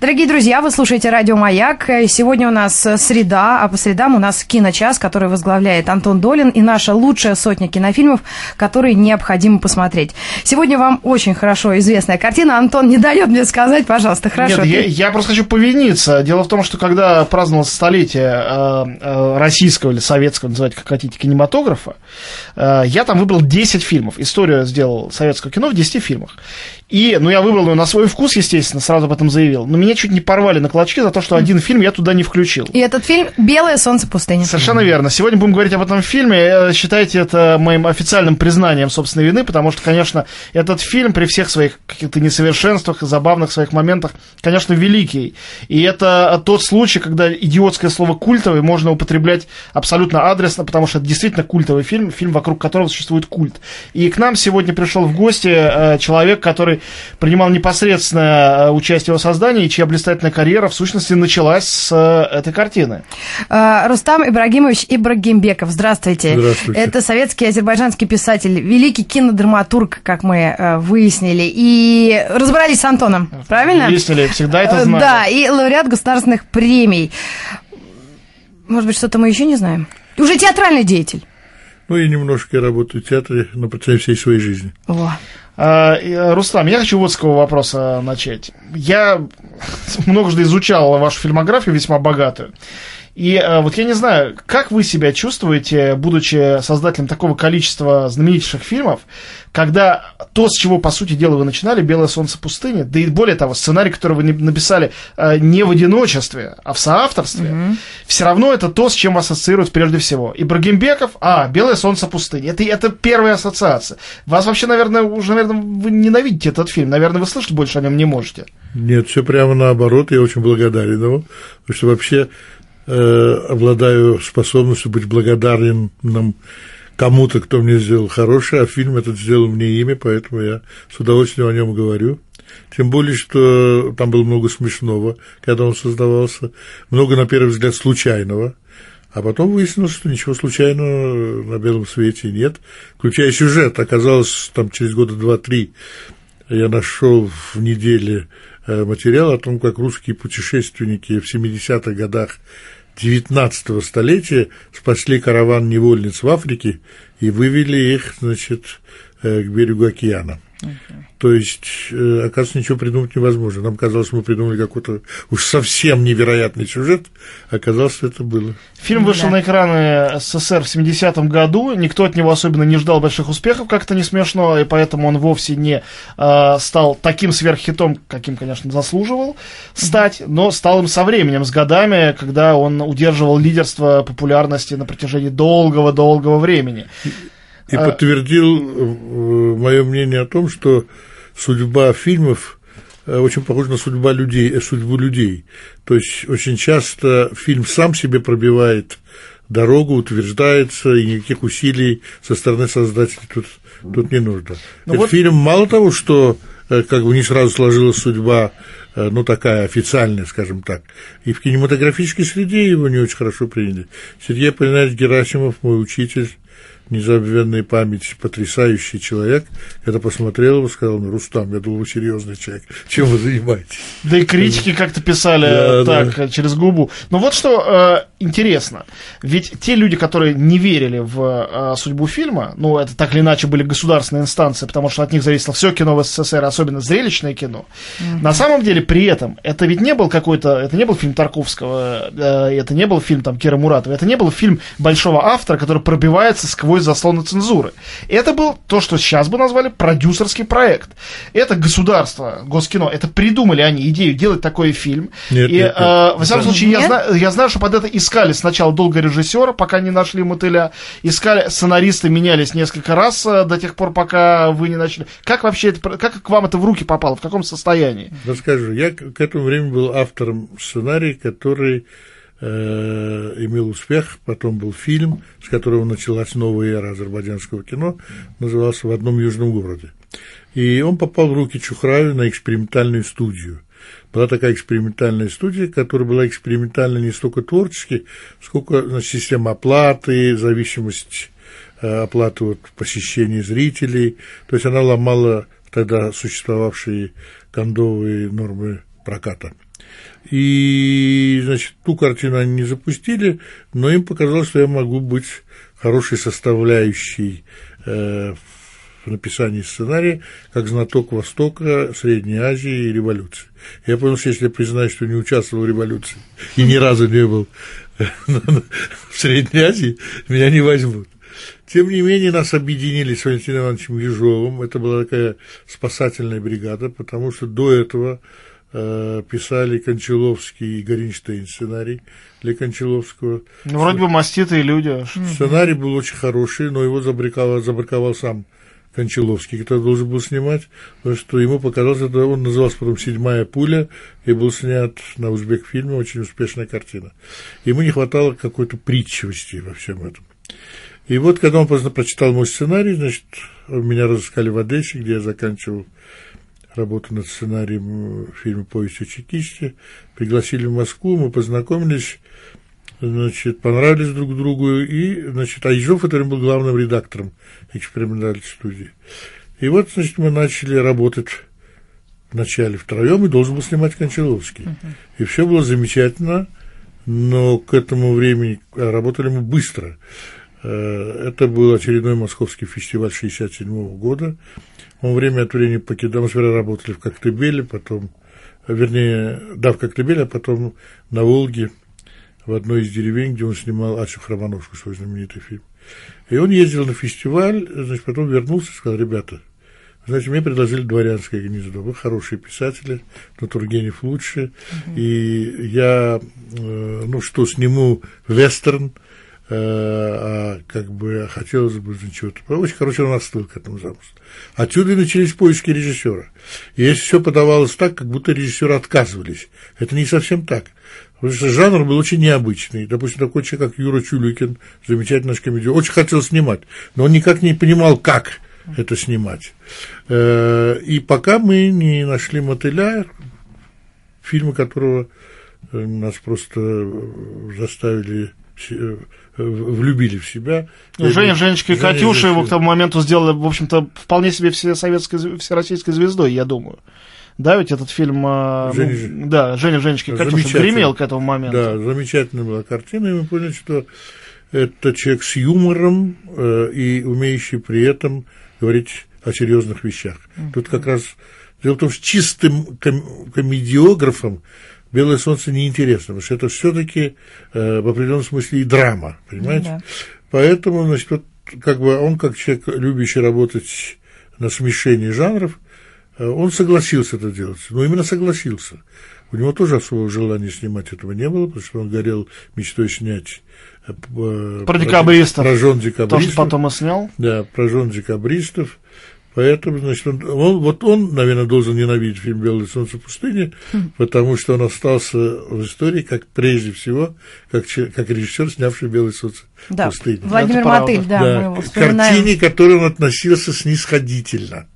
Дорогие друзья, вы слушаете радио «Маяк». Сегодня у нас среда, а по средам у нас киночас, который возглавляет Антон Долин и наша лучшая сотня кинофильмов, которые необходимо посмотреть. Сегодня вам очень хорошо известная картина. Антон не дает мне сказать, пожалуйста, хорошо. Нет, я, я просто хочу повиниться. Дело в том, что когда праздновалось столетие э, э, российского или советского, называйте как хотите, кинематографа, э, я там выбрал 10 фильмов. Историю сделал советского кино в 10 фильмах. И, ну, я выбрал его на свой вкус, естественно, сразу об этом заявил. Но меня чуть не порвали на клочки за то, что один фильм я туда не включил. И этот фильм «Белое солнце пустыни». Совершенно верно. Сегодня будем говорить об этом фильме. Считайте это моим официальным признанием собственной вины, потому что, конечно, этот фильм при всех своих каких-то несовершенствах и забавных своих моментах, конечно, великий. И это тот случай, когда идиотское слово «культовый» можно употреблять абсолютно адресно, потому что это действительно культовый фильм, фильм, вокруг которого существует культ. И к нам сегодня пришел в гости э, человек, который принимал непосредственное э, участие в его создании, и чья блистательная карьера, в сущности, началась с э, этой картины. Э, Рустам Ибрагимович Ибрагимбеков, здравствуйте. Здравствуйте. Это советский азербайджанский писатель, великий кинодраматург, как мы выяснили, и разобрались с Антоном, правильно? Выяснили, всегда это знали. Да, и лауреат государственных премий. Может быть, что-то мы еще не знаем? Уже театральный деятель. Ну, я немножко работаю в театре на протяжении всей своей жизни. О. А, Рустам, я хочу вот с какого вопроса начать. Я многожды изучал вашу фильмографию, весьма богатую. И э, вот я не знаю, как вы себя чувствуете, будучи создателем такого количества знаменитейших фильмов, когда то, с чего, по сути дела, вы начинали, «Белое солнце пустыни», да и более того, сценарий, который вы написали э, не в одиночестве, а в соавторстве, mm-hmm. все равно это то, с чем вас ассоциируют прежде всего. Ибрагимбеков, а, «Белое солнце пустыни», это, это первая ассоциация. Вас вообще, наверное, уже, наверное, вы ненавидите этот фильм, наверное, вы слышать больше о нем не можете. Нет, все прямо наоборот, я очень благодарен ему, потому что вообще Э, обладаю способностью быть благодарным кому-то, кто мне сделал хорошее, а фильм этот сделал мне имя, поэтому я с удовольствием о нем говорю. Тем более, что там было много смешного, когда он создавался, много, на первый взгляд, случайного. А потом выяснилось, что ничего случайного на белом свете нет, включая сюжет. Оказалось, там через года два-три я нашел в неделе э, материал о том, как русские путешественники в 70-х годах XIX столетия спасли караван невольниц в Африке и вывели их, значит, э, к берегу океана. Uh-huh. То есть, э, оказывается, ничего придумать невозможно. Нам казалось, мы придумали какой-то уж совсем невероятный сюжет, оказалось, это было. Фильм вышел да. на экраны СССР в 70-м году, никто от него особенно не ждал больших успехов, как-то не смешно, и поэтому он вовсе не э, стал таким сверххитом, каким, конечно, заслуживал стать, но стал им со временем, с годами, когда он удерживал лидерство популярности на протяжении долгого-долгого времени. И а... подтвердил э, мое мнение о том, что судьба фильмов э, очень похожа на судьба людей, э, судьбу людей. То есть очень часто фильм сам себе пробивает дорогу, утверждается, и никаких усилий со стороны создателей тут, тут не нужно. Ну Этот вот... фильм мало того, что как бы не сразу сложилась судьба, ну, такая официальная, скажем так, и в кинематографической среде его не очень хорошо приняли. Сергей Полинаевич Герасимов, мой учитель, незабвенной памяти, потрясающий человек, когда посмотрел его, сказал, ну, Рустам, я думал, вы серьезный человек, чем вы занимаетесь? Да и критики как-то писали да, так, да. через губу. Но вот что э, интересно, ведь те люди, которые не верили в э, судьбу фильма, ну, это так или иначе были государственные инстанции, потому что от них зависело все кино в СССР, особенно зрелищное кино, mm-hmm. на самом деле при этом это ведь не был какой-то, это не был фильм Тарковского, э, это не был фильм там Кира Муратова, это не был фильм большого автора, который пробивается сквозь сквозь заслоны цензуры. Это был то, что сейчас бы назвали продюсерский проект. Это государство, Госкино, это придумали они идею делать такой фильм. Нет, и, нет, нет. Э, во всяком случае, я, знаю, я знаю, что под это искали сначала долго режиссера, пока не нашли мотыля, искали сценаристы, менялись несколько раз э, до тех пор, пока вы не начали. Как вообще это, как к вам это в руки попало, в каком состоянии? Расскажу. Я к этому времени был автором сценария, который Э, имел успех, потом был фильм, с которого началась новая эра азербайджанского кино, назывался «В одном южном городе». И он попал в руки Чухраю на экспериментальную студию. Была такая экспериментальная студия, которая была экспериментальна не столько творчески, сколько значит, система оплаты, зависимость э, оплаты от посещений зрителей. То есть она ломала тогда существовавшие кондовые нормы проката. И, значит, ту картину они не запустили, но им показалось, что я могу быть хорошей составляющей э, в написании сценария, как знаток Востока, Средней Азии и революции. Я понял, что если я признаю, что не участвовал в революции и ни разу не был в Средней Азии, меня не возьмут. Тем не менее, нас объединили с Валентином Ивановичем Ежовым. Это была такая спасательная бригада, потому что до этого э, писали Кончаловский и Горинштейн сценарий для Кончаловского. Ну, вроде бы маститые люди. Сценарий был очень хороший, но его забраковал, забраковал сам Кончаловский, который должен был снимать, потому что ему показалось, это он назывался потом «Седьмая пуля», и был снят на узбек-фильме, очень успешная картина. Ему не хватало какой-то притчивости во всем этом. И вот, когда он прочитал мой сценарий, значит, меня разыскали в Одессе, где я заканчивал работу над сценарием фильма «Повесть о чекисте», пригласили в Москву, мы познакомились, значит, понравились друг другу, и, значит, Айжов, который был главным редактором экспериментальной студии. И вот, значит, мы начали работать вначале втроем, и должен был снимать Кончаловский. Uh-huh. И все было замечательно, но к этому времени работали мы быстро. Э, это был очередной московский фестиваль 67 года. Он время от времени покидал, мы сперва работали в Коктебеле, потом, вернее, да, в Коктебеле, а потом на Волге, в одной из деревень, где он снимал Ачу Хромановскую, свой знаменитый фильм. И он ездил на фестиваль, значит, потом вернулся и сказал, ребята, значит, мне предложили дворянское гнездо. Вы хорошие писатели, но Тургенев лучше. Uh-huh. И я, э, ну что, сниму вестерн, Э, а как бы хотелось бы чего-то. Хороший он остыл к этому замыслу. Отсюда и начались поиски режиссера. И если все подавалось так, как будто режиссеры отказывались. Это не совсем так. Потому что жанр был очень необычный. Допустим, такой человек, как Юра Чулюкин, замечательный наш комедиан, очень хотел снимать, но он никак не понимал, как это снимать. Э, и пока мы не нашли мотыля, фильмы которого э, нас просто заставили влюбили в себя. Ну, Женя, Женечка и Женя, Катюша его к тому моменту сделали, в общем-то, вполне себе все советской, всероссийской звездой, я думаю. Да, ведь этот фильм... А, Женя, ну, да, Женя, Женечка и Катюша гремел к этому моменту. Да, замечательная была картина, и мы поняли, что это человек с юмором э, и умеющий при этом говорить о серьезных вещах. Mm-hmm. Тут как раз дело в том, что чистым ком- комедиографом белое солнце неинтересно, потому что это все-таки э, в определенном смысле и драма, понимаете? Да. Поэтому, значит, вот, как бы он, как человек, любящий работать на смешении жанров, э, он согласился это делать. Но именно согласился. У него тоже особого желания снимать этого не было, потому что он горел мечтой снять э, про, про декабристов. Про жен декабристов. То, что потом и снял. Да, про жен декабристов. Поэтому, значит, он, он, вот он, наверное, должен ненавидеть фильм «Белое солнце пустыни», хм. потому что он остался в истории, как прежде всего, как, как режиссер, снявший «Белое солнце да. пустыни». Владимир Это Мотыль, да, да, мы его вспоминаем. Картине, к которой он относился снисходительно.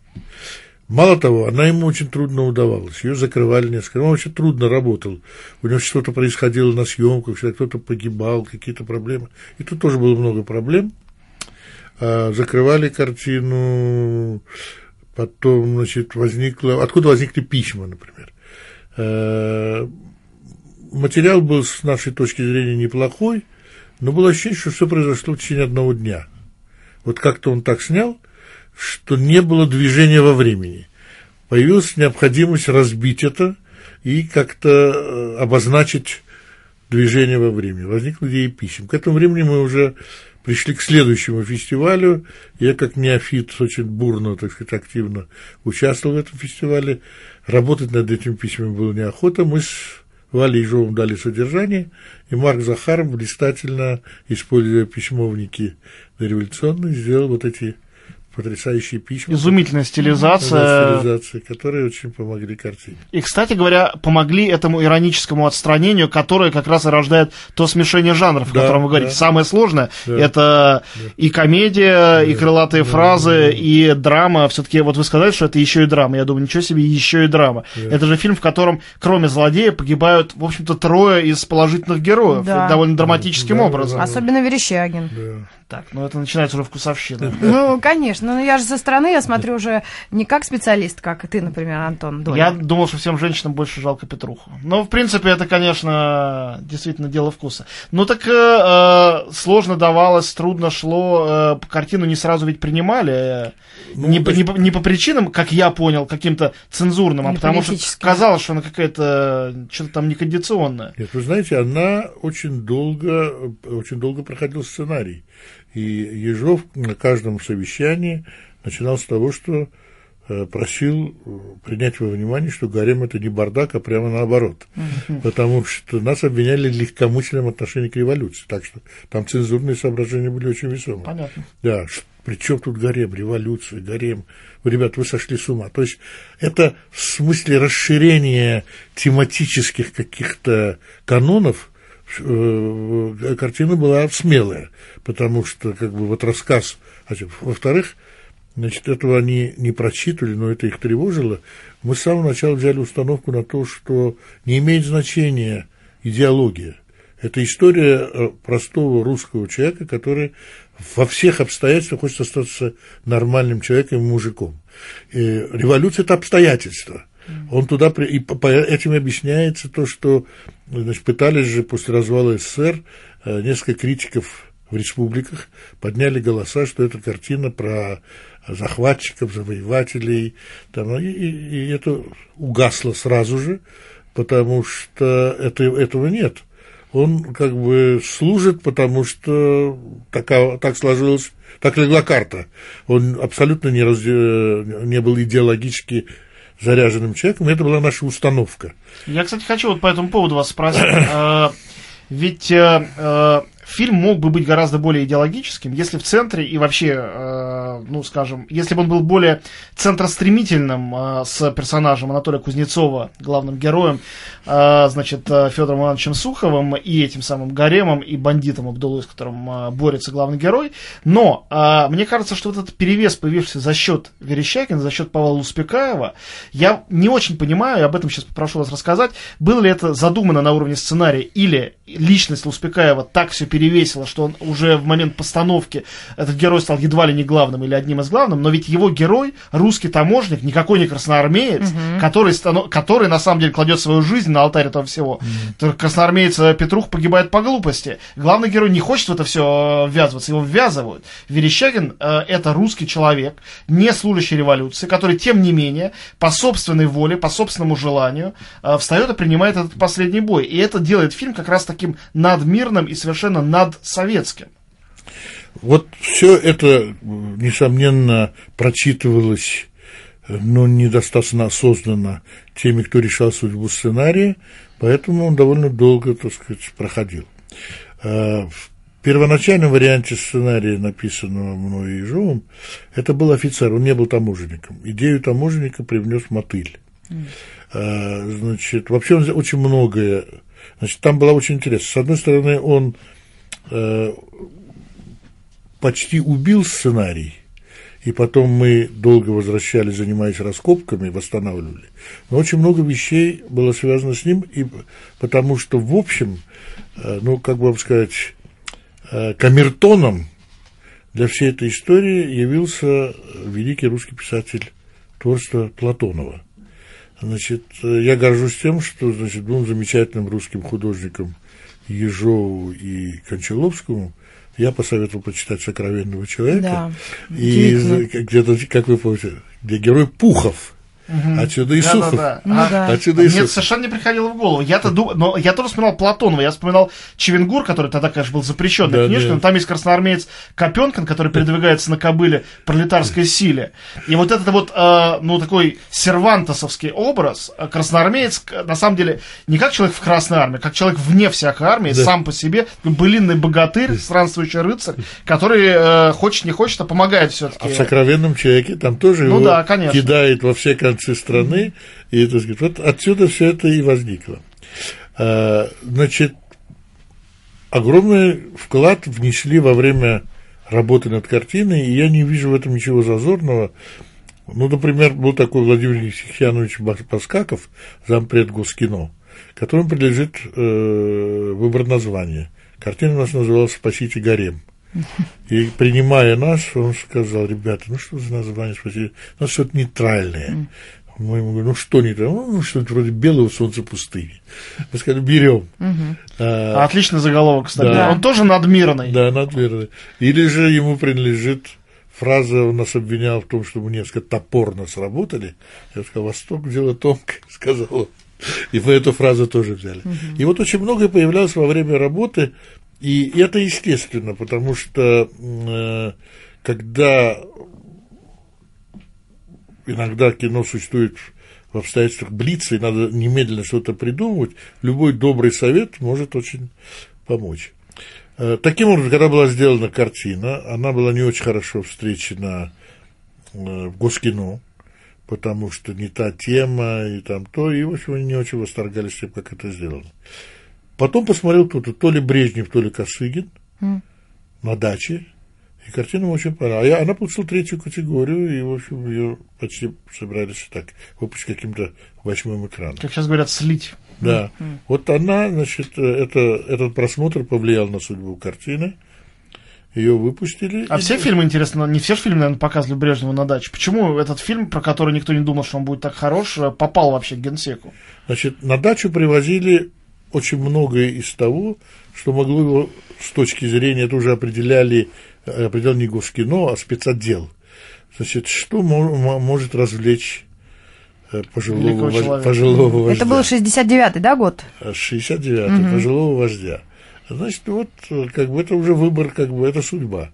Мало того, она ему очень трудно удавалась. Ее закрывали несколько Он очень трудно работал. У него что-то происходило на съемках, кто-то погибал, какие-то проблемы. И тут тоже было много проблем. А, закрывали картину, потом, значит, возникло... Откуда возникли письма, например? А, материал был с нашей точки зрения неплохой, но было ощущение, что все произошло в течение одного дня. Вот как-то он так снял, что не было движения во времени. Появилась необходимость разбить это и как-то э, обозначить движение во времени. Возникла идея писем. К этому времени мы уже пришли к следующему фестивалю. Я, как неофит, очень бурно, так сказать, активно участвовал в этом фестивале. Работать над этими письмами было неохота. Мы с Валей Ежовым дали содержание, и Марк Захаров блистательно, используя письмовники дореволюционные, сделал вот эти потрясающие письма. Изумительная стилизация. стилизация, которые очень помогли картине. И, кстати говоря, помогли этому ироническому отстранению, которое как раз и рождает то смешение жанров, да, о котором вы говорите. Да. Самое сложное да. это да. и комедия, да. и крылатые да. фразы, да. и драма. Все-таки вот вы сказали, что это еще и драма. Я думаю, ничего себе, еще и драма. Да. Это же фильм, в котором, кроме злодея, погибают, в общем-то, трое из положительных героев. Да. Довольно драматическим да, образом. Да, Особенно Верещагин. Да. Так, ну это начинается уже вкусовщина. Ну, конечно. Но я же со стороны, я смотрю уже не как специалист, как ты, например, Антон Долин. Я думал, что всем женщинам больше жалко Петруху. Но, в принципе, это, конечно, действительно дело вкуса. Ну, так э, э сложно давалось, трудно шло. Э, картину не сразу ведь принимали. Э, ну, не, есть... не, по, не по причинам, как я понял, каким-то цензурным, а потому что казалось, что она какая-то что-то там некондиционная. Нет, вы знаете, она очень долго, очень долго проходил сценарий. И Ежов на каждом совещании начинал с того, что э, просил э, принять во внимание, что гарем это не бардак, а прямо наоборот. Потому что нас обвиняли в легкомысленном отношении к революции. Так что там цензурные соображения были очень весомые. Понятно. Да, при чем тут гарем, революция, гарем? Ребята, вы сошли с ума. То есть это в смысле расширения тематических каких-то канонов картина была смелая, потому что как бы вот рассказ, во-вторых, значит, этого они не прочитывали, но это их тревожило. Мы с самого начала взяли установку на то, что не имеет значения идеология. Это история э, простого русского человека, который во всех обстоятельствах хочет остаться нормальным человеком и мужиком. И революция – это обстоятельства – он туда, и по этим объясняется то, что значит, пытались же после развала СССР э, несколько критиков в республиках подняли голоса, что это картина про захватчиков, завоевателей, там, и, и, это угасло сразу же, потому что это, этого нет. Он как бы служит, потому что такая, так сложилось, так легла карта. Он абсолютно не, раз, не был идеологически заряженным человеком, это была наша установка. Я, кстати, хочу вот по этому поводу вас спросить. А, ведь э, э, фильм мог бы быть гораздо более идеологическим, если в центре и вообще, э, ну, скажем, если бы он был более центростремительным э, с персонажем Анатолия Кузнецова, главным героем, э, значит, э, Федором Ивановичем Суховым и этим самым Гаремом и бандитом Абдулой, с которым э, борется главный герой. Но э, мне кажется, что этот перевес, появившийся за счет Верещакина, за счет Павла Успекаева, я не очень понимаю, и об этом сейчас попрошу вас рассказать, было ли это задумано на уровне сценария или личность Успекаева так все перевесила, что он уже в момент постановки этот герой стал едва ли не главным или одним из главных, но ведь его герой русский таможник, никакой не красноармеец, угу. который, который на самом деле кладет свою жизнь на алтарь этого всего. Угу. Красноармеец э, Петрух погибает по глупости. Главный герой не хочет в это все э, ввязываться, его ввязывают. Верещагин э, это русский человек, не служащий революции, который, тем не менее, по собственной воле, по собственному желанию э, встает и принимает этот последний бой. И это делает фильм как раз таким надмирным и совершенно над советским. Вот все это, несомненно, прочитывалось, но недостаточно осознанно теми, кто решал судьбу сценария, поэтому он довольно долго, так сказать, проходил. А, в первоначальном варианте сценария, написанного мной и Ежовым, это был офицер, он не был таможенником. Идею таможенника привнес мотыль. Mm. Значит, вообще он очень многое Значит, там было очень интересно. С одной стороны, он э, почти убил сценарий, и потом мы долго возвращались, занимаясь раскопками, восстанавливали. Но очень много вещей было связано с ним, и потому что, в общем, э, ну, как бы вам сказать, э, камертоном для всей этой истории явился великий русский писатель творчества Платонова – Значит, я горжусь тем, что, значит, двум замечательным русским художникам Ежову и Кончаловскому я посоветовал почитать «Сокровенного человека». Да, и где-то, как вы помните, где герой Пухов – Угу. Отсюда и Сухов. Да, да, да. Ну, а, да. Отсюда и Мне совершенно не приходило в голову. Я-то думал, но я тоже вспоминал Платонова, я вспоминал Чевенгур, который тогда, конечно, был запрещенной да, книжкой, да. но там есть красноармеец Копенкин, который передвигается на кобыле пролетарской силе. И вот этот вот, э, ну, такой сервантосовский образ, э, красноармеец, на самом деле, не как человек в Красной армии, как человек вне всякой армии, да. сам по себе, былинный богатырь, странствующий рыцарь, который, э, хочет не хочет, а помогает все-таки. А в сокровенном человеке там тоже ну, его да, конечно. кидает во все концы конце страны, и это, сказать, вот отсюда все это и возникло. А, значит, огромный вклад внесли во время работы над картиной, и я не вижу в этом ничего зазорного. Ну, например, был такой Владимир Евсихьянович Паскаков, зампред Госкино, которому принадлежит э, выбор названия. Картина у нас называлась «Спасите гарем». И принимая нас, он сказал, ребята, ну что за название спросили? У нас что-то нейтральное. Мы ему говорим, ну что не то? Ну, что-то вроде белого солнца пустыни. Мы сказали, берем. А, Отличный заголовок, кстати. Да. Он тоже надмирный. Да, надмирный. Или же ему принадлежит фраза, он нас обвинял в том, что мы несколько топорно сработали. Я сказал, Восток дело тонкое, сказал он. И мы эту фразу тоже взяли. И вот очень многое появлялось во время работы, и это естественно, потому что э, когда иногда кино существует в обстоятельствах блица, и надо немедленно что-то придумывать, любой добрый совет может очень помочь. Э, Таким образом, когда была сделана картина, она была не очень хорошо встречена э, в Госкино, потому что не та тема и там то, и, в общем, они не очень восторгались тем, как это сделано. Потом посмотрел кто-то, то ли Брежнев, то ли Косыгин на даче, и картина очень понравилась. А я- она получила третью категорию, и, в общем, ее почти собирались так выпустить каким-то восьмым экраном. Как сейчас говорят, слить. Да. Вот она, значит, э, это, этот просмотр повлиял на судьбу картины. Ее выпустили. А И- все фильмы, интересно, не все же фильмы, наверное, показывали Брежнева на даче. Почему этот фильм, про который никто не думал, что он будет так хорош, э, попал вообще к генсеку? Значит, на дачу привозили очень многое из того, что могло его с точки зрения, это уже определяли, э, определял не Госкино, а спецотдел. Значит, что мо- мо- может развлечь э, пожилого, вож- пожилого вождя? Это был 69-й, да, год? 69-й, пожилого вождя. Значит, вот, э, как бы это уже выбор, как бы это судьба.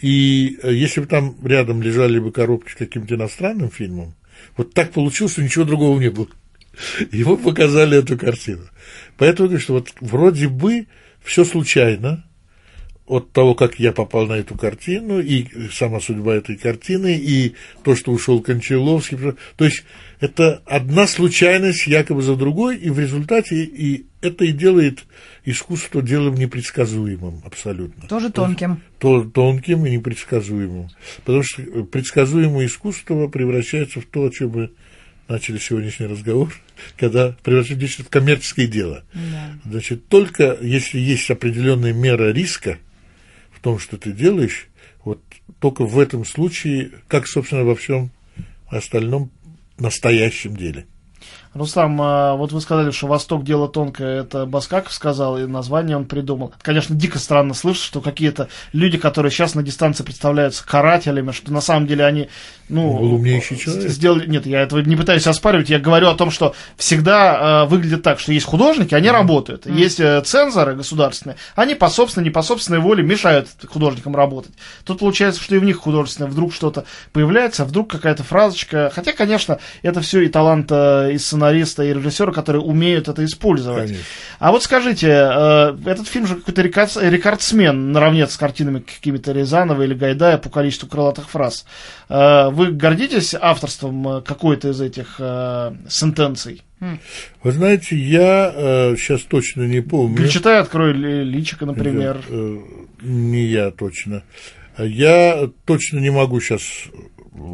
И э, если бы там рядом лежали бы коробки с каким-то иностранным фильмом, вот так получилось, что ничего другого не было. Ему показали эту картину. Поэтому говорю, что вот вроде бы все случайно от того, как я попал на эту картину, и сама судьба этой картины, и то, что ушел Кончаловский. То есть это одна случайность якобы за другой, и в результате и это и делает искусство делом непредсказуемым абсолютно. Тоже тонким. То, тонким и непредсказуемым. Потому что предсказуемое искусство превращается в то, о чем мы начали сегодняшний разговор, когда превращается в коммерческое дело. Значит, только если есть определенная мера риска в том, что ты делаешь, вот только в этом случае, как, собственно, во всем остальном настоящем деле. Рустам, а, вот вы сказали, что «Восток. Дело тонкое» — это Баскаков сказал, и название он придумал. Конечно, дико странно слышать, что какие-то люди, которые сейчас на дистанции представляются карателями, что на самом деле они, ну... Был умнейший человек. Сделали... Нет, я этого не пытаюсь оспаривать, я говорю о том, что всегда э, выглядит так, что есть художники, они работают, есть э, цензоры государственные, они по собственной, не по собственной воле мешают художникам работать. Тут получается, что и в них художественное вдруг что-то появляется, а вдруг какая-то фразочка, хотя, конечно, это все и талант э, и сценариста, и режиссера, которые умеют это использовать. Конечно. А вот скажите, э, этот фильм же какой-то рекорд- рекордсмен наравне с картинами какими-то Рязанова или Гайдая по количеству крылатых фраз. Э, Вы гордитесь авторством э, какой-то из этих э, сентенций? Вы знаете, я сейчас точно не помню. Перечитай, открой ли- личико, например. Э, Не я точно. Я точно не могу сейчас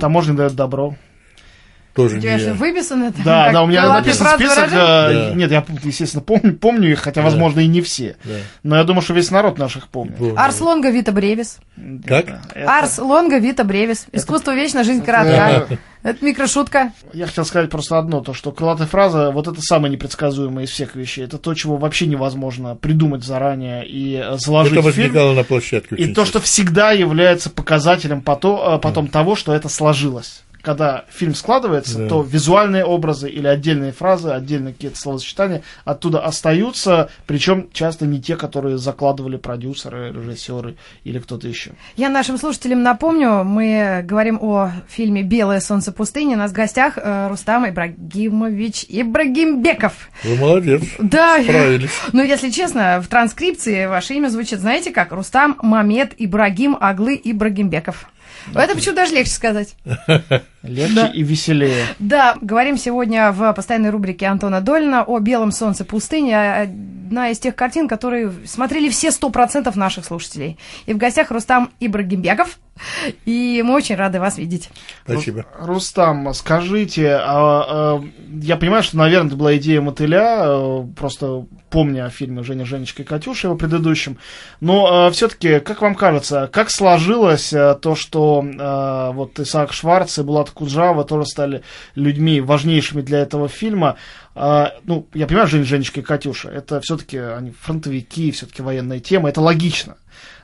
Таможня дает добро. Тоже У не тебя же я. выписано там, Да, да, у меня написан список. э, Да. Нет, я, естественно, помню, помню их, хотя, возможно, и не все. Да. Но я думаю, что весь народ наших помнит. Помню. Арс лонга вита бревис. Как? Да, это- Арс лонга вита бревис. Искусство вечно, жизнь коротка. Это микрошутка. Я хотел сказать просто одно, то что крылатая фраза, вот это самое непредсказуемое из всех вещей. Это то, чего вообще невозможно придумать заранее и э, заложить Это в фильм. возникало на площадке. И то, что всегда является показателем потом, потом того, что это сложилось. Когда фильм складывается, Да. то визуальные образы или отдельные фразы, отдельные какие-то словосочетания оттуда остаются, причем часто не те, которые закладывали продюсеры, режиссеры или кто-то еще. Я нашим слушателям напомню, мы говорим о фильме «Белое солнце пустыни». У нас в гостях э, Рустам Ибрагимович Ибрагимбеков. Вы молодец. Да, Справились. ну, если честно, в транскрипции ваше имя звучит, знаете как? Рустам Мамед Ибрагим Аглы Ибрагимбеков. Это почему даже легче сказать. Легче Да. и веселее. Да, говорим сегодня в постоянной рубрике Антона Долина о «Белом солнце пустыни». Одна из тех картин, которые смотрели все сто процентов наших слушателей. И в гостях Рустам Ибрагимбеков. И мы очень рады вас видеть. Спасибо. Рустам, скажите, а, а, я понимаю, что, наверное, это была идея мотыля, а, просто помня о фильме «Женя, Женечка и Катюша» его предыдущем, но а, все-таки, как вам кажется, как сложилось а, то, что а, вот Исаак Шварц и Булат Куджава тоже стали людьми важнейшими для этого фильма, а, ну, я понимаю, Жень, Женечка и Катюша, это все-таки они фронтовики, все-таки военная тема, это логично.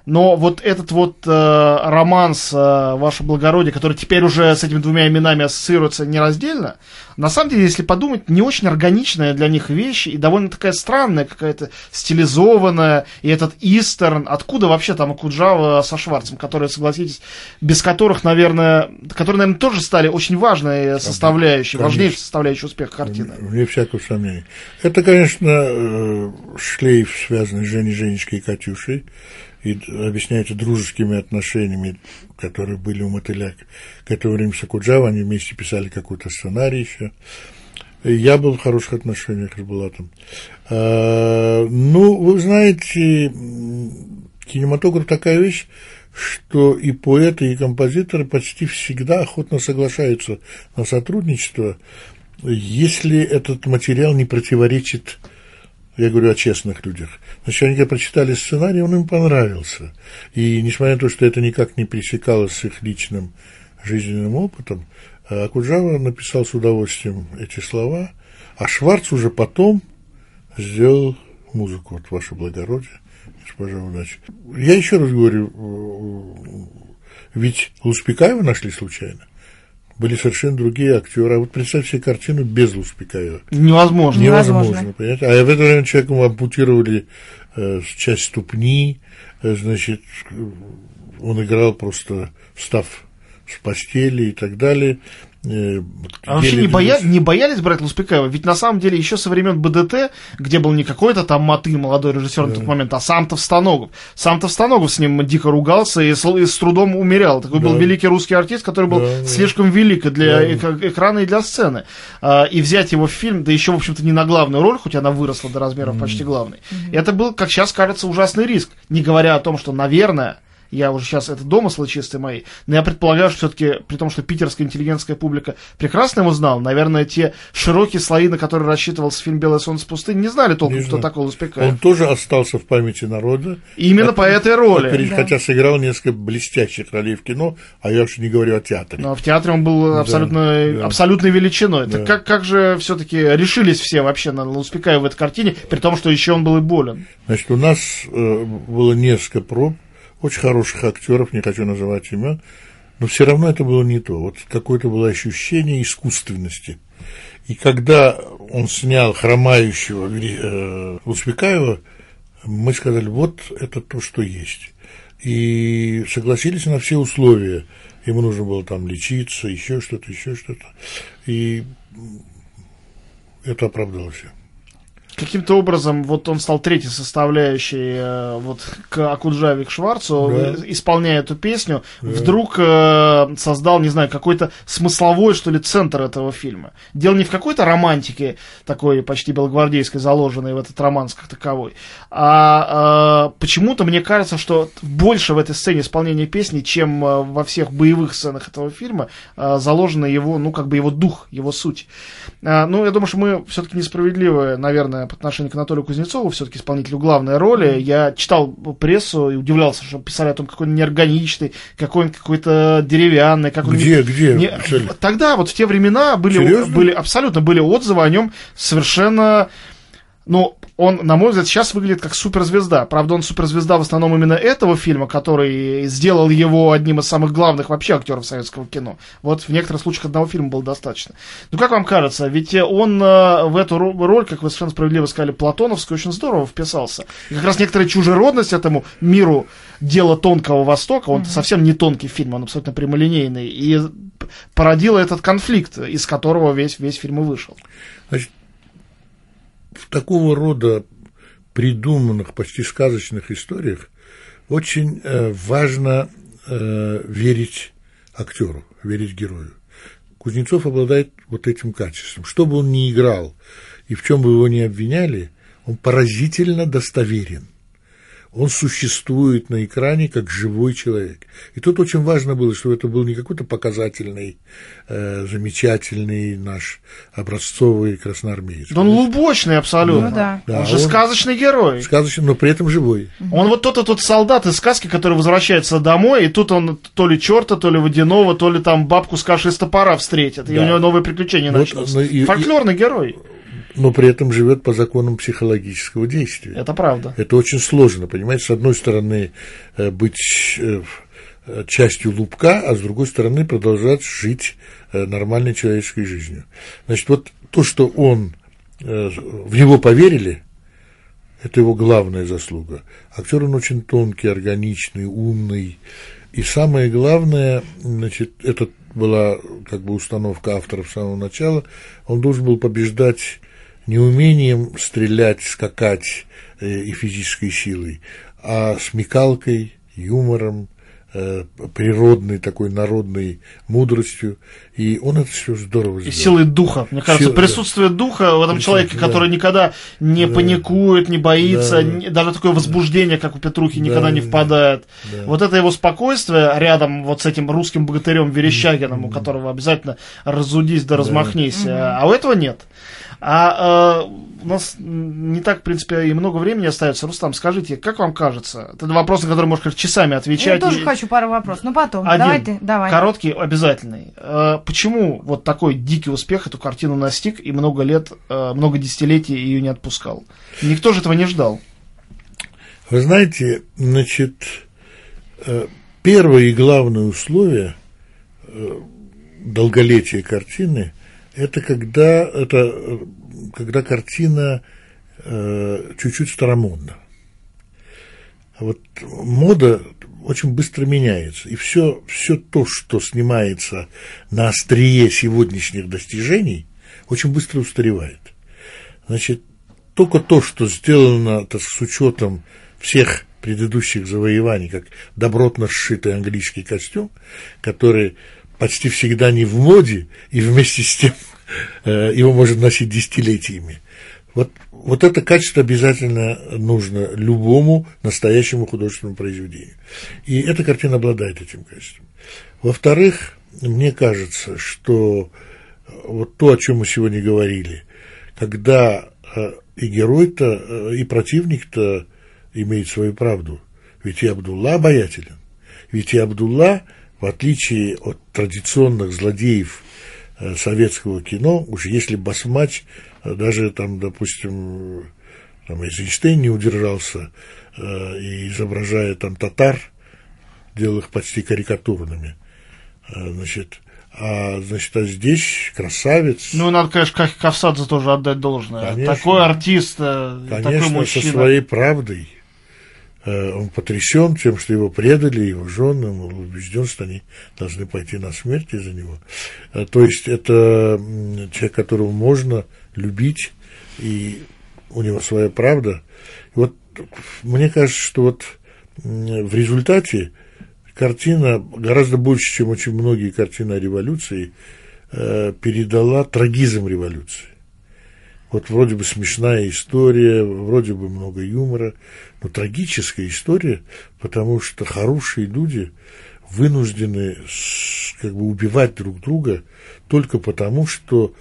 Но вот этот вот э, романс э, «Ваше благородие», который теперь уже с этими двумя именами ассоциируется нераздельно, на самом деле, если подумать, не очень органичная для них вещь и довольно такая странная, какая-то стилизованная. И этот Истерн, откуда вообще там Акуджава со Шварцем, которые, согласитесь, без которых, наверное, которые, наверное, тоже стали очень важной составляющей, конечно. важнейшей составляющей успеха картины. Вне всякого сомнения. Это, конечно, э, шлейф, связанный с Женей, Женечкой и Катюшей и объясняется дружескими отношениями, которые были у Мотыля к этому времени с Акуджава, они вместе писали какой-то сценарий еще. Я был в хороших отношениях с Булатом. А, ну, вы знаете, кинематограф такая вещь, что и поэты, и композиторы почти всегда охотно соглашаются на сотрудничество, если этот материал не противоречит я говорю о честных людях. Значит, они прочитали сценарий, он им понравился. И несмотря на то, что это никак не пересекалось с их личным жизненным опытом, Акуджава написал с удовольствием эти слова, а Шварц уже потом сделал музыку, вот ваше благородие, госпожа удачи. Я еще раз говорю, ведь Луспекаева нашли случайно были совершенно другие актеры. А вот представьте себе картину без Луспекаева. Невозможно. Невозможно, понимаете? А в это время человеку ампутировали э, часть ступни, э, значит, он играл просто встав с постели и так далее. Э, а вообще не, боя... не боялись брать Луспекаева? Ведь на самом деле еще со времен БДТ, где был не какой-то там Маты, молодой режиссер да. на тот момент, а сам Товстоногов. Сам Товстоногов с ним дико ругался и с, и с трудом умерял. Такой да. был великий русский артист, который был да, слишком да. велик для да. эк- экрана и для сцены. А, и взять его в фильм, да еще, в общем-то, не на главную роль, хоть она выросла до размеров mm. почти главной. Mm-hmm. Это был, как сейчас кажется, ужасный риск. Не говоря о том, что, наверное, я уже сейчас, это домыслы чистые мои, но я предполагаю, что все-таки, при том, что питерская интеллигентская публика прекрасно его знала, наверное, те широкие слои, на которые рассчитывался фильм «Белое солнце пустыни», не знали толком, не кто такой Луспекаев. Он тоже остался в памяти народа. Именно по этой роли. Да. Хотя сыграл несколько блестящих ролей в кино, а я уж не говорю о театре. Но в театре он был абсолютно, да. абсолютной величиной. Да. Так как, как же все-таки решились все вообще на Луспекаева в этой картине, при том, что еще он был и болен? Значит, у нас э, было несколько проб, очень хороших актеров, не хочу называть имен, но все равно это было не то. Вот какое-то было ощущение искусственности. И когда он снял хромающего э, Успекаева, мы сказали, вот это то, что есть. И согласились на все условия. Ему нужно было там лечиться, еще что-то, еще что-то. И это оправдалось каким-то образом вот он стал третьей составляющей э, вот к Акуджаве, к Шварцу, да. исполняя эту песню, да. вдруг э, создал, не знаю, какой-то смысловой, что ли, центр этого фильма. Дело не в какой-то романтике такой почти белогвардейской, заложенной в этот романс как таковой, а э, почему-то мне кажется, что больше в этой сцене исполнения песни, чем э, во всех боевых сценах этого фильма, э, заложено его, ну, как бы его дух, его суть. Э, ну, я думаю, что мы все-таки несправедливы, наверное, по отношению к Анатолию Кузнецову, все-таки исполнителю главной роли. Я читал прессу и удивлялся, что писали о том, какой он неорганичный, какой он какой-то деревянный. Как где, он... где? Не... Тогда, вот в те времена, были, были абсолютно были отзывы о нем совершенно ну, он, на мой взгляд, сейчас выглядит как суперзвезда. Правда, он суперзвезда в основном именно этого фильма, который сделал его одним из самых главных вообще актеров советского кино. Вот в некоторых случаях одного фильма было достаточно. Ну, как вам кажется, ведь он э, в эту роль, как вы совершенно справедливо сказали, Платоновскую, очень здорово вписался. И как раз некоторая чужеродность этому миру дела тонкого Востока, он mm-hmm. совсем не тонкий фильм, он абсолютно прямолинейный, и породил этот конфликт, из которого весь, весь фильм и вышел. Значит, в такого рода придуманных, почти сказочных историях очень э, важно э, верить актеру, верить герою. Кузнецов обладает вот этим качеством. Что бы он ни играл и в чем бы его ни обвиняли, он поразительно достоверен. Он существует на экране как живой человек. И тут очень важно было, чтобы это был не какой-то показательный, э, замечательный наш образцовый красноармеец. Да он лубочный абсолютно. Ну да. Он Да, же он- сказочный герой. Сказочный, но при этом живой. Он вот тот тот солдат из сказки, который возвращается домой, и тут он то ли черта, то ли водяного, то ли там бабку с кашей из топора встретит, и Да. у него новые приключения Вот, начнутся. ну, и- Фольклорный герой. Но при этом живет по законам психологического действия. Это правда. Это очень сложно, понимаете, с одной стороны э, быть э, э, частью лупка, а с другой стороны продолжать жить нормальной человеческой жизнью. Значит, вот то, что он, в него поверили, это его главная заслуга. Актер он очень тонкий, органичный, умный. И самое главное, значит, это была как бы установка автора с самого начала, он должен был побеждать не умением стрелять, скакать э, и физической силой, а смекалкой, юмором, э, природной такой народной мудростью. И он это все здорово И сделал. силой духа. Мне кажется, Сила, да. присутствие духа в этом человеке, да. который никогда не паникует, не боится, Да. не- даже такое возбуждение, как у Петрухи, Да, никогда не да, впадает. да. Вот это его спокойствие рядом вот с этим русским богатырем Верещагиным, у которого обязательно разудись да размахнись, а у этого нет. А э, у нас не так, в принципе, и много времени остается. Рустам, скажите, как вам кажется? Это вопрос, на который можно часами Я отвечать. тоже И- хочу пару вопросов. Ну, потом. Один. Давай ты, давай. Короткий, обязательный. Э, Почему вот такой дикий успех эту картину настиг и много лет, э, много десятилетий ее не отпускал? Никто же этого не ждал. Вы знаете, значит, первое и главное условие долголетия картины это когда, это, когда картина э, чуть-чуть старомодна. Вот мода очень быстро меняется, и все, все то, что снимается на острие сегодняшних достижений, очень быстро устаревает. Значит, только то, что сделано так, с учетом всех предыдущих завоеваний, как добротно сшитый английский костюм, который почти всегда не в моде, и вместе с тем э, его можно носить десятилетиями. Вот, вот это качество обязательно нужно любому настоящему художественному произведению. И эта картина обладает этим качеством. Во-вторых, мне кажется, что вот то, о чем мы сегодня говорили, когда э, и герой-то, э, и противник-то имеет свою правду. Ведь и Абдулла обаятелен. Ведь и Абдулла, в отличие от традиционных злодеев э, советского кино, уж если Басмач, э, даже там, допустим, там Эйзенштейн не удержался, э, и изображая там татар, делал их почти карикатурными. Значит, а, значит, а здесь красавец. Ну, надо, конечно, как Кавсадзе тоже отдать должное. Конечно. Такой артист, э, такой Конечно, со мужчина. своей правдой. Э, Он потрясен тем, что его предали, его жены, он убежден, что они должны пойти на смерть из-за него. Э, То есть это человек, которого можно любить, и у него своя правда. И вот мне кажется, что вот в результате картина гораздо больше, чем очень многие картины о революции, э, передала трагизм революции. Вот вроде бы смешная история, вроде бы много юмора, но трагическая история, потому что хорошие люди вынуждены как бы убивать друг друга только потому, что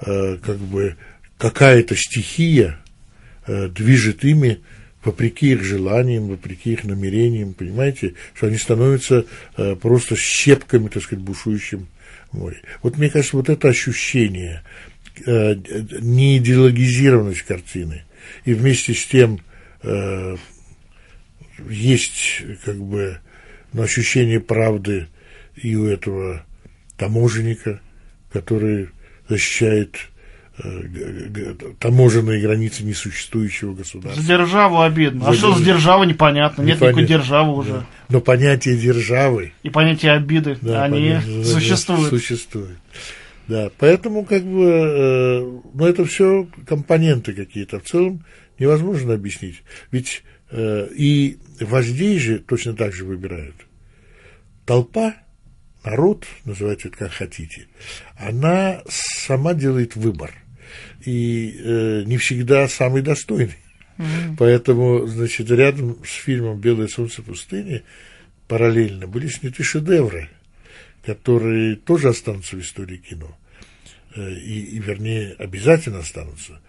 э, как бы какая-то стихия э, движет ими вопреки их желаниям, вопреки их намерениям, понимаете, что они становятся э, просто щепками, так сказать, в бушующем море. Вот мне кажется, вот это ощущение э, неидеологизированность картины и вместе с тем э, есть как бы ну, ощущение правды и у этого таможенника, который защищает э, таможенные границы несуществующего государства. За державу обидно. А За что за держава, непонятно. Нет никакой Непонятно. державы уже. Да. Но понятие державы И понятие обиды, Да, они понятно, существуют. Существует. Да, поэтому как бы, э, ну это все компоненты какие-то. В целом невозможно объяснить. Ведь э, и вождей же точно так же выбирают. Толпа, народ, называйте это как хотите, она сама делает выбор. И э, не всегда самый достойный. Mm-hmm. Поэтому, значит, рядом с фильмом «Белое солнце пустыни» параллельно были сняты шедевры, которые тоже останутся в истории кино. Э, и, и вернее, обязательно останутся.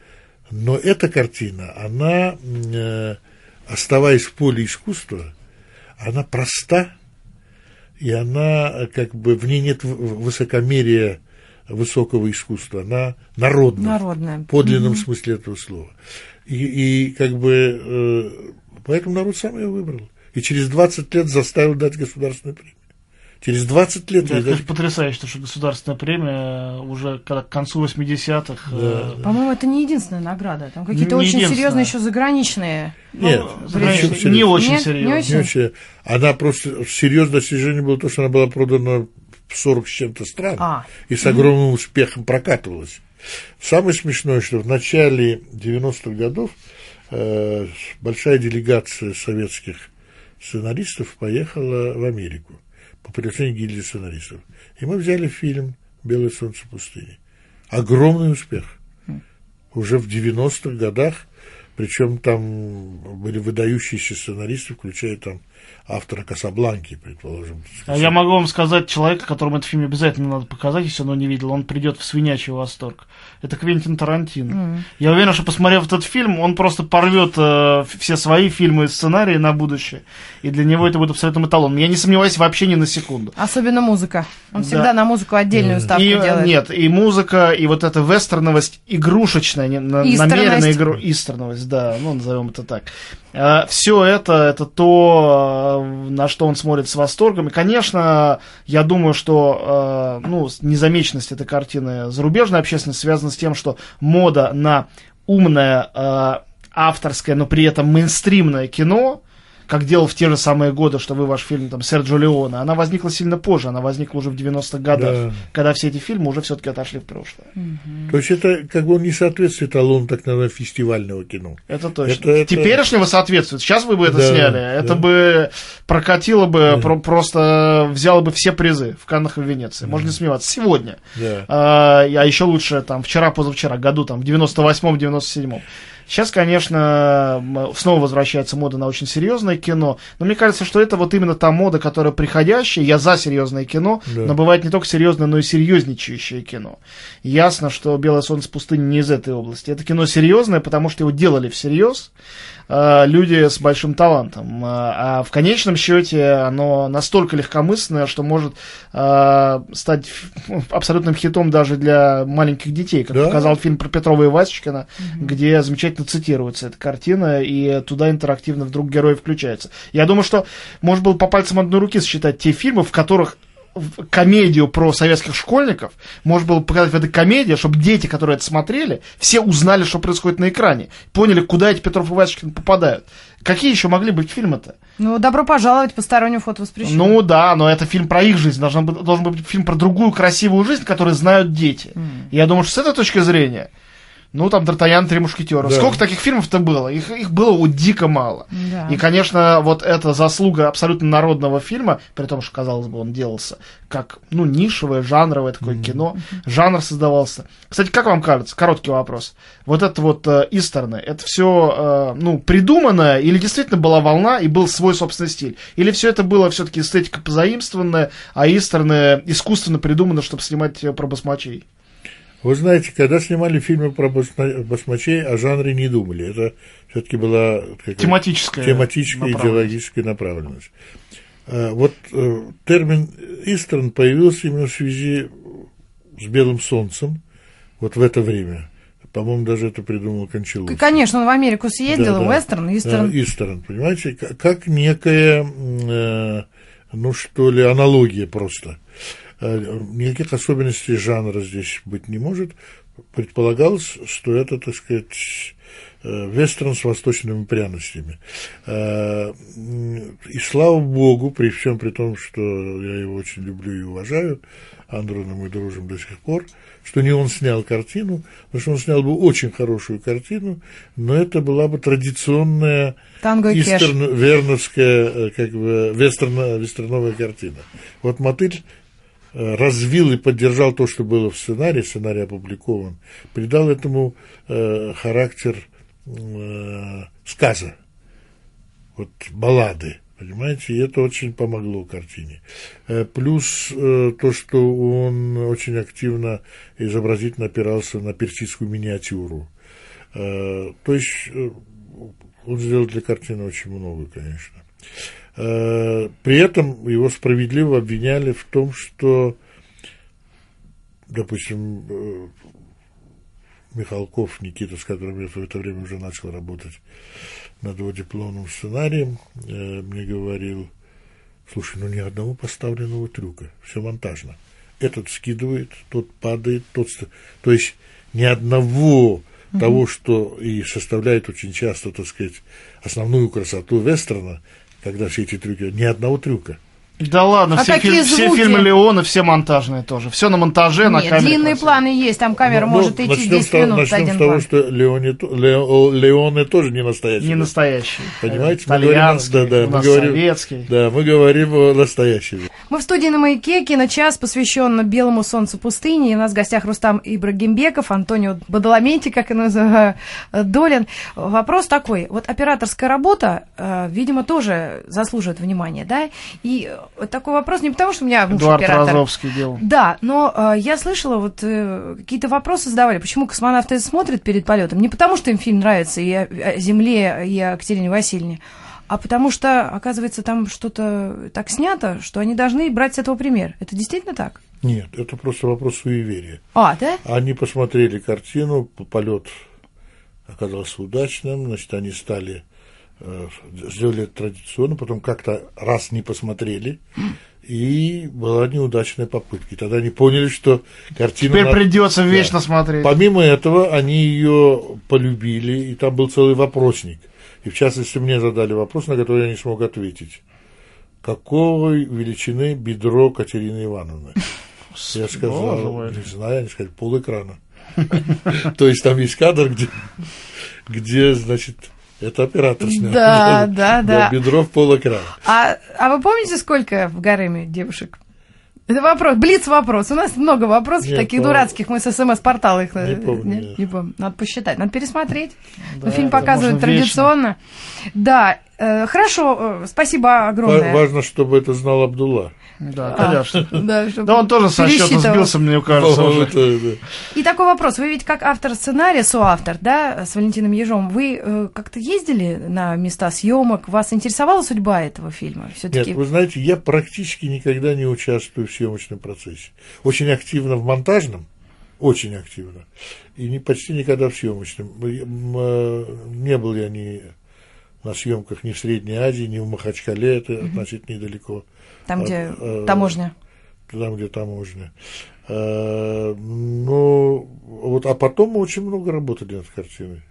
Но эта картина, она, э, оставаясь в поле искусства, она проста, и она, как бы, в ней нет высокомерия высокого искусства, она народная, народная. в подлинном угу. смысле этого слова. И, и как бы, э, поэтому народ сам ее выбрал. И через 20 лет заставил дать государственную премию. Через 20 лет. Да, это, конечно, потрясающе, что государственная премия уже к концу 80-х. Да. Э... По-моему, это не единственная награда. Там какие-то очень серьезные еще заграничные. Нет, ну, не, не очень Нет, серьезно. Не очень. Не очень. Она просто серьезное достижение было то, что она была продана в 40 с чем-то стран а. и с огромным успехом прокатывалась. Самое смешное, что в начале 90-х годов э, большая делегация советских сценаристов поехала в Америку по приглашению гильдии сценаристов. И мы взяли фильм «Белое солнце пустыни». Огромный успех. Уже в 90-х годах, причем там были выдающиеся сценаристы, включая там автора Касабланки, предположим. А я могу вам сказать человека, которому этот фильм обязательно надо показать, если он не видел, он придет в свинячий восторг. Это Квентин Тарантино. Mm. Я уверен, что посмотрев этот фильм, он просто порвет э, все свои фильмы и сценарии на будущее. И для него это будет абсолютно эталон. Я не сомневаюсь вообще ни на секунду. Особенно музыка. Он да. всегда на музыку отдельную ставку и, делает. Нет, и музыка, и вот эта вестерновость игрушечная, не, намеренная игру, истерновость, да, ну назовем это так. Э, все это, это то, э, на что он смотрит с восторгом. И, конечно, я думаю, что э, ну, незамеченность этой картины зарубежной общественности связана с тем, что мода на умное авторское, но при этом мейнстримное кино, как делал в те же самые годы, что вы ваш фильм там Серджо Леоне, она возникла сильно позже, она возникла уже в 90-х годах, да. когда все эти фильмы уже все-таки отошли в прошлое. Угу. То есть это как бы он не соответствует эталону так называемого фестивального кино. Это точно. Это, Теперешнего это... соответствует. Сейчас вы бы это да, сняли, это да. бы прокатило бы, да. про- просто взяло бы все призы в Каннах и в Венеции. Да. Можно не сомневаться. Сегодня. Да. А, а еще лучше там вчера-позавчера, году там в 98-м, 97-м. Сейчас, конечно, снова возвращается мода на очень серьезное кино, но мне кажется, что это вот именно та мода, которая приходящая. Я за серьезное кино, да. но бывает не только серьезное, но и серьезничающее кино. Ясно, что «Белое солнце пустыни» не из этой области. Это кино серьезное, потому что его делали всерьез, Э, люди с большим талантом. Э, а в конечном счете оно настолько легкомысленное, что может э, стать абсолютным хитом даже для маленьких детей, как да? показал фильм про Петрова и Васечкина, угу. где замечательно цитируется эта картина, и туда интерактивно вдруг герой включается. Я думаю, что можно было по пальцам одной руки сосчитать те фильмы, в которых комедию про советских школьников, можно было показать в этой комедии, чтобы дети, которые это смотрели, все узнали, что происходит на экране, поняли, куда эти Петров и Васечкин попадают. Какие еще могли быть фильмы-то? Ну, добро пожаловать, постороннюю фото воспрещено. Ну да, но это фильм про их жизнь, должен быть, должен быть фильм про другую красивую жизнь, которую знают дети. Mm. Я думаю, что с этой точки зрения ну, там, Д'Артаньян, Три мушкетера. Да. Сколько таких фильмов-то было? Их, их было вот дико мало. Да. И, конечно, вот эта заслуга абсолютно народного фильма, при том, что, казалось бы, он делался как, ну, нишевое, жанровое такое mm-hmm. кино, жанр создавался. Кстати, как вам кажется, короткий вопрос, вот это вот э, Истерны, это все, э, ну, придуманное, или действительно была волна и был свой собственный стиль? Или все это было все-таки эстетика позаимствованная, а Истерны искусственно придумано, чтобы снимать э, про басмачей? Вы знаете, когда снимали фильмы про басмачей, о жанре не думали. Это все-таки была тематическая, тематическая идеологическая направленность. А, вот э, термин «истерн» появился именно в связи с «Белым солнцем», вот в это время. По-моему, даже это придумал Кончаловский. Конечно, он в Америку съездил, да, да. Вестерн, Истерн. Истерн, понимаете, как некая, э, ну что ли, аналогия просто. Э, никаких особенностей жанра здесь быть не может. Предполагалось, что это, так сказать, э, вестерн с восточными пряностями. Э, и слава богу, при всем при том, что я его очень люблю и уважаю, Андроном мы дружим до сих пор, что не он снял картину, потому что он снял бы очень хорошую картину, но это была бы традиционная истерн, верновская, как бы, вестерн, вестерновая картина. Вот «Мотыль» развил и поддержал то, что было в сценарии, сценарий опубликован, придал этому э, характер э, рассказа, вот баллады, понимаете, и это очень помогло картине. Э, плюс э, то, что он очень активно изобразительно опирался на персидскую миниатюру. Э, то есть он сделал для картины очень много, конечно. При этом его справедливо обвиняли в том, что, допустим, Михалков Никита, с которым я в это время уже начал работать над его дипломным сценарием, э, мне говорил, слушай, ну ни одного поставленного трюка, все монтажно. Этот скидывает, тот падает, тот... То есть ни одного того, что и составляет очень часто, так сказать, основную красоту вестерна, когда все эти трюки, ни одного трюка. Да ладно, а все, фильм, все фильмы Леона, все монтажные тоже. Все на монтаже, Нет, на камере. длинные красиво. планы есть, там камера ну, может ну, идти 10 минут. Начнем один с того, план. что Леоне, Лео, Леоне тоже не настоящий. Не настоящий. Понимаете? Мы говорим, да, да, мы говорим, советский. Да, мы говорим о настоящем. Мы в студии на маяке, киночас посвящен белому солнцу пустыни. И у нас в гостях Рустам Ибрагимбеков, Антонио Бадаламенти, как и называю, Долин. Вопрос такой. Вот операторская работа, э, видимо, тоже заслуживает внимания, да? И такой вопрос не потому, что у меня муж Эдуард оператор. Розовский делал. Да, но э, я слышала, вот э, какие-то вопросы задавали, почему космонавты смотрят перед полетом. Не потому, что им фильм нравится и о, о Земле, и о Катерине Васильевне, а потому что, оказывается, там что-то так снято, что они должны брать с этого пример. Это действительно так? Нет, это просто вопрос суеверия. А, да? Они посмотрели картину, полет оказался удачным, значит, они стали сделали это традиционно, потом как-то раз не посмотрели, и была неудачная попытка. И тогда они поняли, что картина... Теперь надо... придется вечно да. смотреть. Помимо этого, они ее полюбили, и там был целый вопросник. И в частности, мне задали вопрос, на который я не смог ответить. Какой величины бедро Катерины Ивановны? Я сказал, не знаю, они сказали, пол экрана. То есть там есть кадр, где, где значит, это оператор снял. Да, да, да. Бедро в полэкрана. А, а вы помните, сколько в гареме девушек? Это вопрос, блиц вопрос. У нас много вопросов нет, таких помню. дурацких. Мы с СМС-портала их... Не помню. Нет, нет. Не помню. Надо посчитать. Надо пересмотреть. Да, Но фильм показывает традиционно. Вечно. Да, э, хорошо. Э, спасибо огромное. Важно, чтобы это знал Абдулла. Да, а, конечно. Да, да он тоже со счета сбился, мне кажется, уже. И такой вопрос. Вы ведь как автор сценария, соавтор, да, с Валентином Ежом, вы э, как-то ездили на места съемок? Вас интересовала судьба этого фильма? Все-таки... Нет, вы знаете, я практически никогда не участвую в съемочном процессе. Очень активно в монтажном, очень активно. И не, почти никогда в съемочном. Э, не был я ни на съемках ни в Средней Азии, ни в Махачкале, это относительно недалеко. Там, где а, таможня. Там, где таможня. А, ну, вот, а потом мы очень много работали над картиной.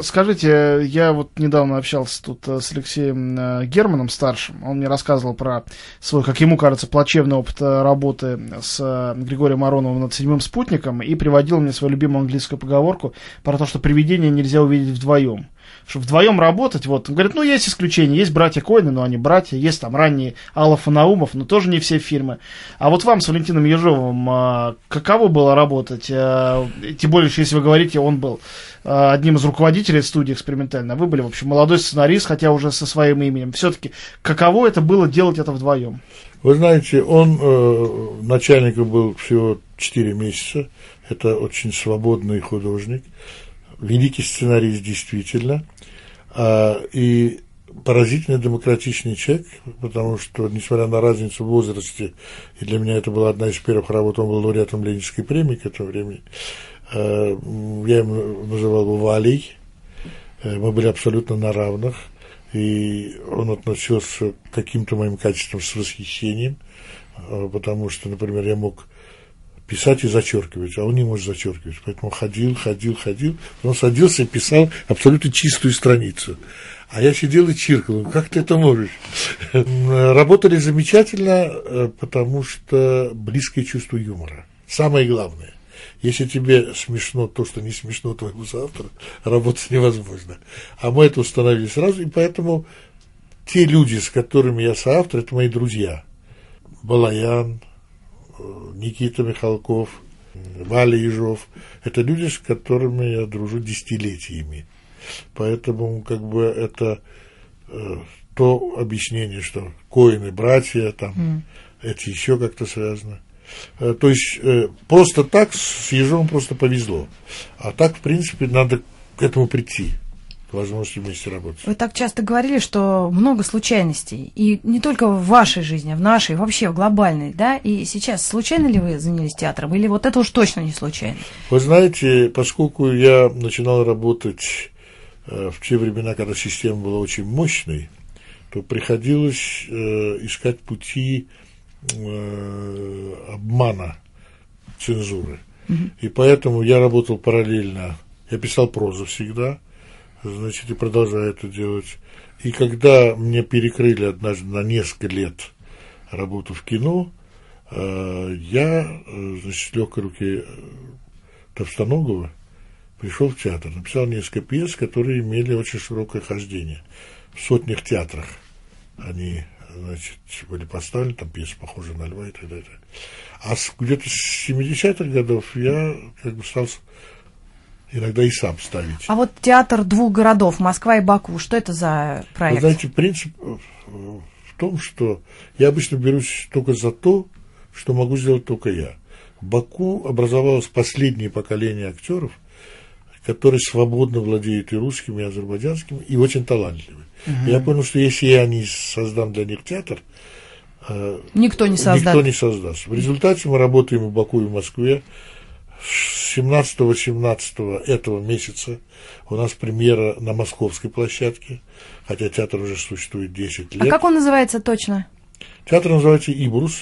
Скажите, я вот недавно общался тут э, с Алексеем э, Германом старшим. Он мне рассказывал про свой, как ему кажется, плачевный опыт работы с Григорием Ароновым над седьмым спутником и приводил мне свою любимую английскую поговорку про то, что привидение нельзя увидеть вдвоем что вдвоем работать, вот, он говорит, ну, есть исключения, есть братья Коины, но они братья, есть там ранние Аллов и Наумов, но тоже не все фирмы. А вот вам с Валентином Ежовым а, каково было работать? А, тем более, если вы говорите, он был а, одним из руководителей студии экспериментальной, а вы были, в общем, молодой сценарист, хотя уже со своим именем. Все-таки каково это было делать это вдвоем? Вы знаете, он э, начальником был всего 4 месяца, это очень свободный художник, великий сценарист действительно, и поразительно демократичный человек, потому что, несмотря на разницу в возрасте, и для меня это была одна из первых работ, он был лауреатом Ленинской премии к этому времени, а, я его называл его Валей, э, мы были абсолютно на равных, и он относился к каким-то моим качествам с восхищением, а, потому что, например, я мог писать и зачеркивать, а он не может зачеркивать. Поэтому ходил, ходил, ходил, он садился и писал абсолютно чистую страницу. А я сидел и чиркал, как ты это можешь? Работали замечательно, э, потому что близкое чувство юмора. Самое главное. Если тебе смешно то, что не смешно твоему соавтору, работать невозможно. А мы это установили сразу, и поэтому те люди, с которыми я соавтор, это мои друзья. Балаян, Никита Михалков, Валя Ежов. Это люди, с которыми я дружу десятилетиями. Поэтому как бы это э, то объяснение, что коины братья, там, mm. эти еще как-то связано. Э, то есть э, просто так с ежом просто повезло. А так, в принципе, надо к этому прийти возможности вместе работать. Вы так часто говорили, что много случайностей. И не только в вашей жизни, а в нашей, вообще в глобальной, да? И сейчас случайно ли вы занялись театром? Или вот это уж точно не случайно? Вы знаете, поскольку я начинал работать э, в те времена, когда система была очень мощной, то приходилось э, искать пути э, обмана цензуры. Угу. И поэтому я работал параллельно. Я писал прозу всегда, значит, и продолжаю это делать. И когда мне перекрыли однажды на несколько лет работу в кино, э, я, э, значит, легкой руки э, Товстоногова пришел в театр, написал несколько пьес, которые имели очень широкое хождение. В сотнях театрах они, значит, были поставлены, там пьесы похожие на льва и так далее. А где-то с 70-х годов я как бы стал иногда и сам ставить. А вот театр двух городов, Москва и Баку, что это за проект? Вы знаете, принцип в том, что я обычно берусь только за то, что могу сделать только я. В Баку образовалось последнее поколение актеров, которые свободно владеют и русским, и азербайджанским, и очень талантливы. Угу. Я понял, что если я не создам для них театр, э, никто не создаст. Никто не создаст. В результате мы работаем в Баку, и в Москве. 17-18 этого месяца у нас премьера на московской площадке, хотя театр уже существует 10 лет. А как он называется точно? Театр называется «Ибрус».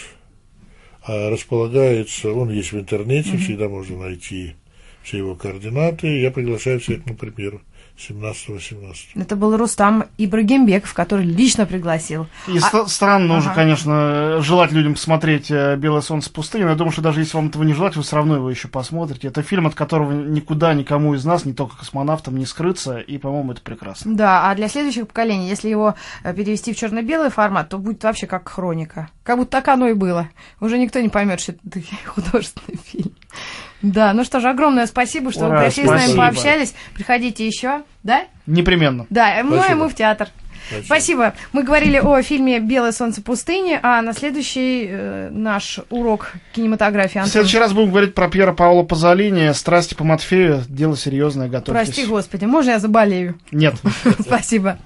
А располагается, он есть в интернете, угу. всегда можно найти все его координаты. Я приглашаю всех на премьеру. 17-18. Это был Рустам Ибрагимбеков, который лично пригласил. И а... странно ага. уже, конечно, желать людям посмотреть э, «Белое солнце пустыни», но я думаю, что даже если вам этого не желать, вы все равно его еще посмотрите. Это фильм, от которого никуда никому из нас, не только космонавтам, не скрыться, и, по-моему, это прекрасно. Да, а для следующих поколений, если его э, перевести в черно-белый формат, то будет вообще как хроника. Как будто так оно и было. Уже никто не поймет, что это художественный фильм. Да, ну что ж, огромное спасибо, что Ура, вы пришли спасибо. с нами пообщались. Приходите еще, да? Непременно. Да, мы, мы в театр. Спасибо. Спасибо. Мы говорили о фильме «Белое солнце пустыни», а на следующий э, наш урок кинематографии Антон. В следующий раз будем говорить про Пьера Паула Пазолини, «Страсти по Матфею», дело серьезное, готовьтесь. Прости, Господи, можно я заболею? Нет. Спасибо.